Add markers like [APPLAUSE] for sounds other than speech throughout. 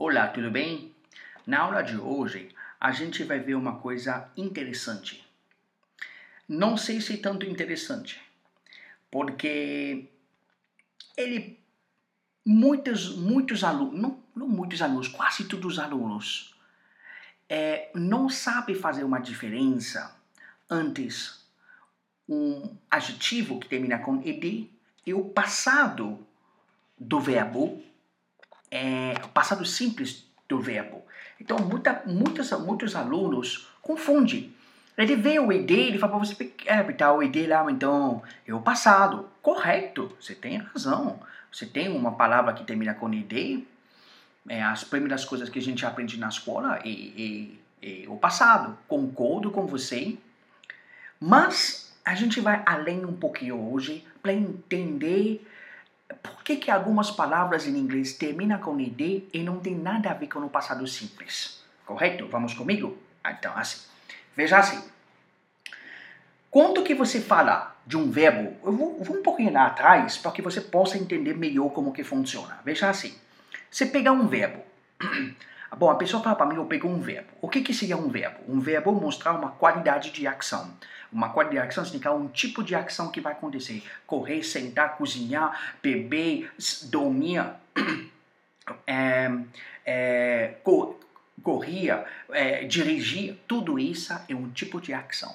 Olá, tudo bem? Na aula de hoje, a gente vai ver uma coisa interessante. Não sei se é tanto interessante, porque ele muitos muitos alunos, não, não muitos alunos, quase todos os alunos é, não sabe fazer uma diferença antes um adjetivo que termina com ed e o passado do verbo é, passado simples do verbo. Então, muita, muitos, muitos alunos confundem. Ele vê o id, ele fala para você, é, tá, o id lá, então, é o passado. Correto, você tem razão. Você tem uma palavra que termina com id, é, as primeiras coisas que a gente aprende na escola é, é, é o passado. Concordo com você, mas a gente vai além um pouquinho hoje para entender por que, que algumas palavras em inglês terminam com id e não tem nada a ver com o passado simples? Correto? Vamos comigo? Então, assim. Veja assim. Quando que você fala de um verbo, eu vou, vou um pouquinho lá atrás para que você possa entender melhor como que funciona. Veja assim. Você pega um verbo. Bom, a pessoa fala para mim, eu pego um verbo. O que, que seria um verbo? Um verbo mostrar uma qualidade de ação. Uma qualidade de ação significa um tipo de ação que vai acontecer. Correr, sentar, cozinhar, beber, dormir, [CLEARS THROAT] é, é, cor, corria, é, dirigir. Tudo isso é um tipo de ação.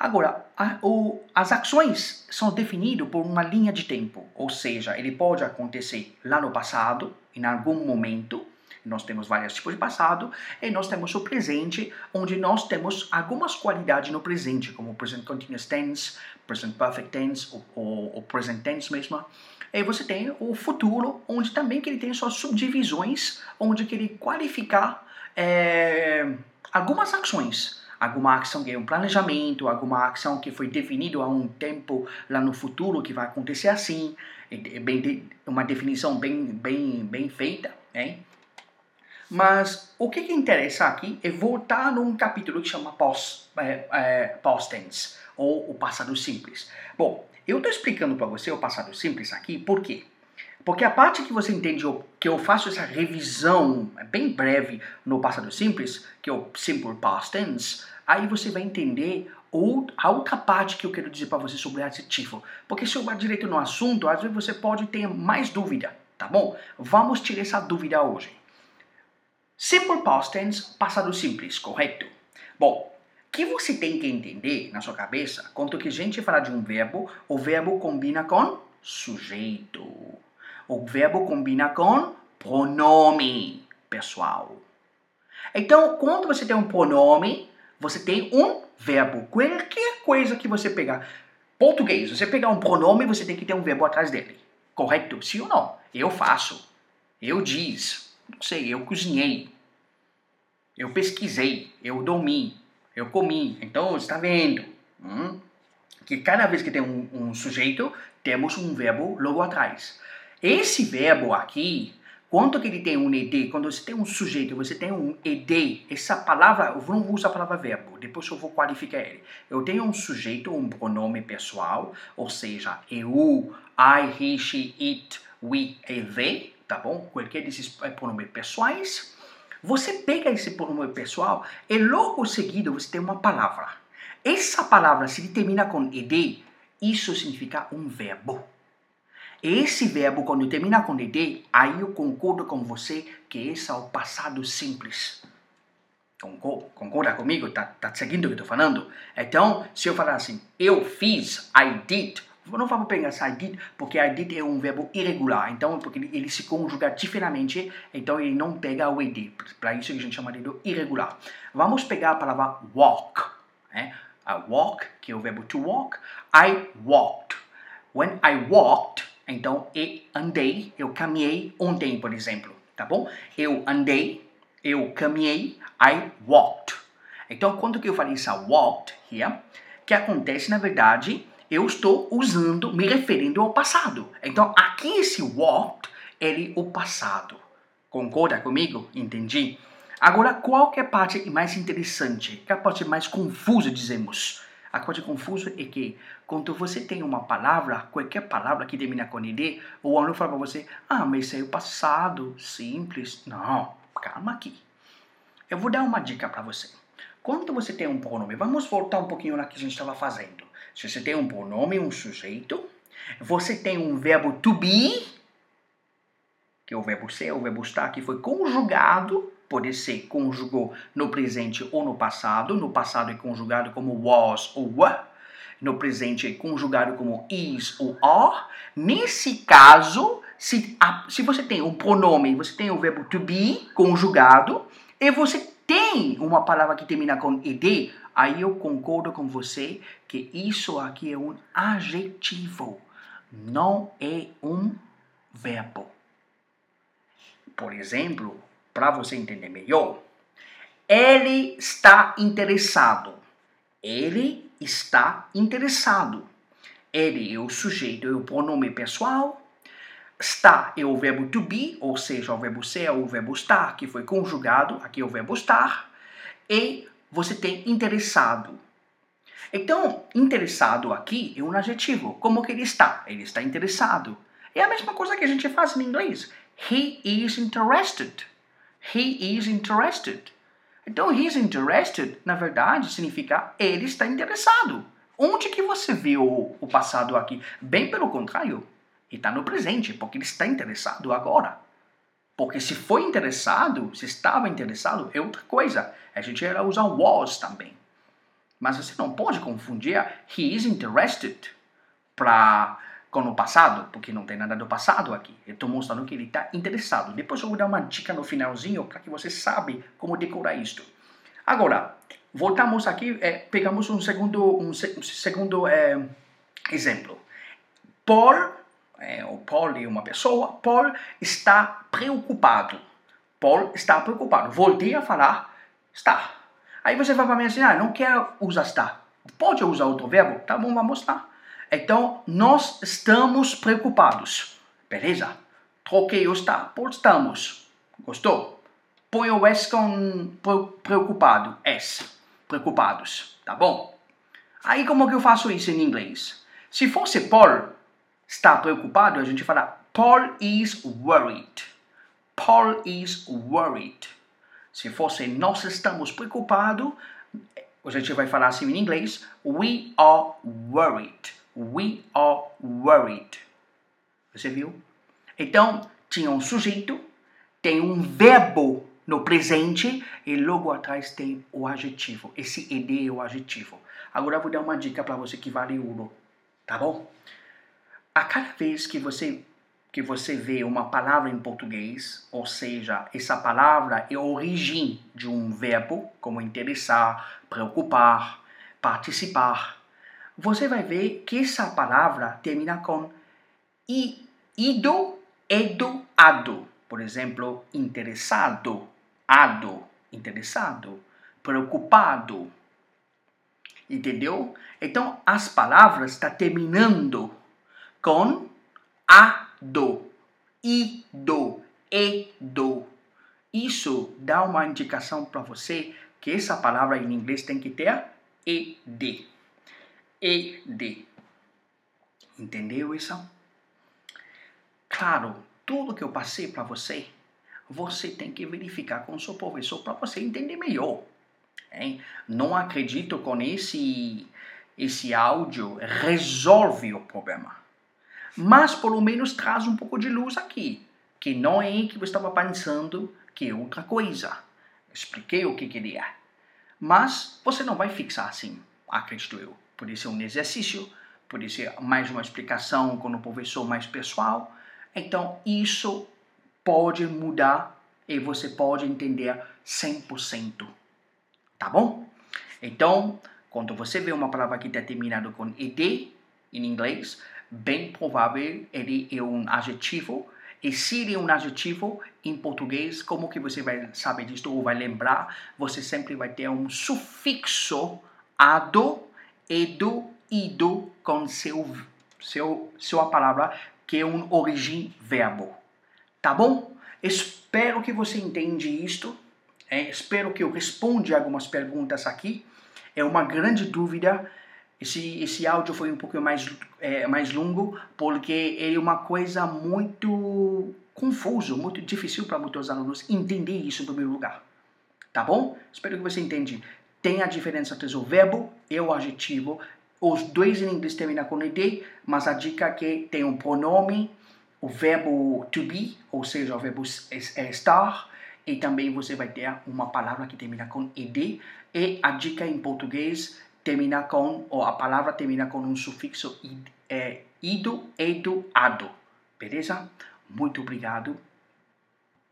Agora, a, o, as ações são definidas por uma linha de tempo, ou seja, ele pode acontecer lá no passado, em algum momento, nós temos vários tipos de passado e nós temos o presente, onde nós temos algumas qualidades no presente, como o present continuous tense, present perfect tense, ou present tense mesmo. E você tem o futuro, onde também que ele tem suas subdivisões, onde que ele qualifica é, algumas ações alguma ação que é um planejamento, alguma ação que foi definido há um tempo lá no futuro que vai acontecer assim, é bem, uma definição bem, bem, bem feita, hein? Mas o que, que interessa aqui é voltar num capítulo que chama pós, é, é, pós tense, ou o passado simples. Bom, eu estou explicando para você o passado simples aqui, por quê? Porque a parte que você entende que eu faço essa revisão bem breve no passado simples, que é o simple past tense, aí você vai entender a outra parte que eu quero dizer para você sobre adjetivo. Porque se eu vá direito no assunto, às vezes você pode ter mais dúvida, tá bom? Vamos tirar essa dúvida hoje. Simple past tense, passado simples, correto? Bom, o que você tem que entender na sua cabeça, quando que a gente fala de um verbo, o verbo combina com sujeito. O verbo combina com pronome pessoal. Então, quando você tem um pronome, você tem um verbo. Qualquer coisa que você pegar. Português, você pegar um pronome, você tem que ter um verbo atrás dele. Correto? Sim ou não? Eu faço. Eu diz. Não sei, eu cozinhei. Eu pesquisei. Eu dormi. Eu comi. Então, está vendo? Hum? Que cada vez que tem um, um sujeito, temos um verbo logo atrás. Esse verbo aqui, quando que ele tem um ed, quando você tem um sujeito, você tem um ed, essa palavra, eu não vou usar a palavra verbo, depois eu vou qualificar ele. Eu tenho um sujeito, um pronome pessoal, ou seja, eu, I, he, she, it, we e they, tá bom? Qualquer desses eh, pronomes pessoais. Você pega esse pronome pessoal e logo seguido você tem uma palavra. Essa palavra, se termina com ed, isso significa um verbo. Esse verbo, quando termina com ed, aí eu concordo com você que esse é o passado simples. Concorda comigo? Tá, tá seguindo o que eu estou falando? Então, se eu falar assim, eu fiz, I did, não vamos pegar I did, porque I did é um verbo irregular, então porque ele, se conjuga diferentemente, então ele não pega o ed. Para isso que a gente chama de irregular. Vamos pegar a palavra walk. Né? A walk, que é o verbo to walk. I walked. When I walked, então eu andei, eu caminhei ontem, por exemplo, tá bom? Eu andei, eu caminhei, I walked. Então, quando que eu falei essa walked here, que acontece, na verdade, eu estou usando, me referindo ao passado. Então, aqui esse walked, ele o passado. Concorda comigo? Entendi? Agora, qual é a parte mais interessante? Que é a parte mais confusa, dizemos? A coisa confusa é que quando você tem uma palavra, qualquer palavra que termina com id, o aluno fala para você, ah, mas isso é o passado, simples. Não, calma aqui. Eu vou dar uma dica para você. Quando você tem um pronome, vamos voltar um pouquinho na que a gente estava fazendo. Se você tem um pronome, um sujeito, você tem um verbo to be, que é o verbo ser, o verbo estar, que foi conjugado pode ser conjugou no presente ou no passado. No passado é conjugado como was ou were. No presente é conjugado como is ou are. Nesse caso, se, se você tem um pronome, você tem o verbo to be conjugado e você tem uma palavra que termina com ed, aí eu concordo com você que isso aqui é um adjetivo, não é um verbo. Por exemplo, para você entender melhor, ele está interessado. Ele está interessado. Ele é o sujeito, é o pronome pessoal. Está é o verbo to be, ou seja, o verbo ser ou o verbo estar, que foi conjugado, aqui é o verbo estar. E você tem interessado. Então, interessado aqui é um adjetivo. Como que ele está? Ele está interessado. É a mesma coisa que a gente faz em inglês. He is interested. He is interested. Então, he is interested, na verdade, significa ele está interessado. Onde que você viu o passado aqui? Bem pelo contrário, ele está no presente, porque ele está interessado agora. Porque se foi interessado, se estava interessado, é outra coisa. A gente era usar was também. Mas você não pode confundir he is interested para com o passado, porque não tem nada do passado aqui. Eu estou mostrando que ele está interessado. Depois eu vou dar uma dica no finalzinho para que você sabe como decorar isto. Agora, voltamos aqui, é, pegamos um segundo, um, segundo é, exemplo. Paul, é, o Paul é uma pessoa, Paul está preocupado. Paul está preocupado. Voltei a falar está. Aí você vai para mim assim, ah, não quero usar está. Pode usar outro verbo? Tá bom, vamos lá. Então, nós estamos preocupados. Beleza? Troquei o está por estamos. Gostou? Põe o S com preocupado. S. Preocupados. Tá bom? Aí, como que eu faço isso em inglês? Se fosse Paul está preocupado, a gente fala Paul is worried. Paul is worried. Se fosse nós estamos preocupados, a gente vai falar assim em inglês: We are worried. We are worried. Você viu? Então, tinha um sujeito, tem um verbo no presente e logo atrás tem o adjetivo. Esse ed é o adjetivo. Agora eu vou dar uma dica para você que vale ouro, tá bom? A cada vez que você que você vê uma palavra em português, ou seja, essa palavra é a origem de um verbo, como interessar, preocupar, participar, você vai ver que essa palavra termina com i, ido, edo, ado. Por exemplo, interessado, ado, interessado, preocupado. Entendeu? Então, as palavras estão terminando com ado, ido, edo. Isso dá uma indicação para você que essa palavra em inglês tem que ter e de. Entendeu isso? Claro, tudo que eu passei para você, você tem que verificar com seu professor para você entender melhor. Hein? Não acredito com esse esse áudio resolve o problema. Mas pelo menos traz um pouco de luz aqui, que não é que eu estava pensando que é outra coisa. Expliquei o que queria. Mas você não vai fixar assim, acredito eu. Pode ser um exercício, pode ser mais uma explicação com o professor mais pessoal. Então, isso pode mudar e você pode entender 100%. Tá bom? Então, quando você vê uma palavra que está terminada com ed em inglês, bem provável ele é um adjetivo. E se ele é um adjetivo em português, como que você vai saber disso ou vai lembrar? Você sempre vai ter um sufixo ado edu, ido com seu, seu, sua palavra, que é um origem verbo. Tá bom? Espero que você entende isto. É, espero que eu responda algumas perguntas aqui. É uma grande dúvida. Esse, esse áudio foi um pouco mais, é, mais longo, porque é uma coisa muito confuso, muito difícil para muitos alunos entender isso em primeiro lugar. Tá bom? Espero que você entenda. Tem a diferença entre o verbo e o adjetivo. Os dois em inglês terminam com ed, mas a dica é que tem um pronome, o verbo to be, ou seja, o verbo estar, e também você vai ter uma palavra que termina com ed, e a dica em português termina com, ou a palavra termina com um sufixo id, é, ido, edo, ado. Beleza? Muito obrigado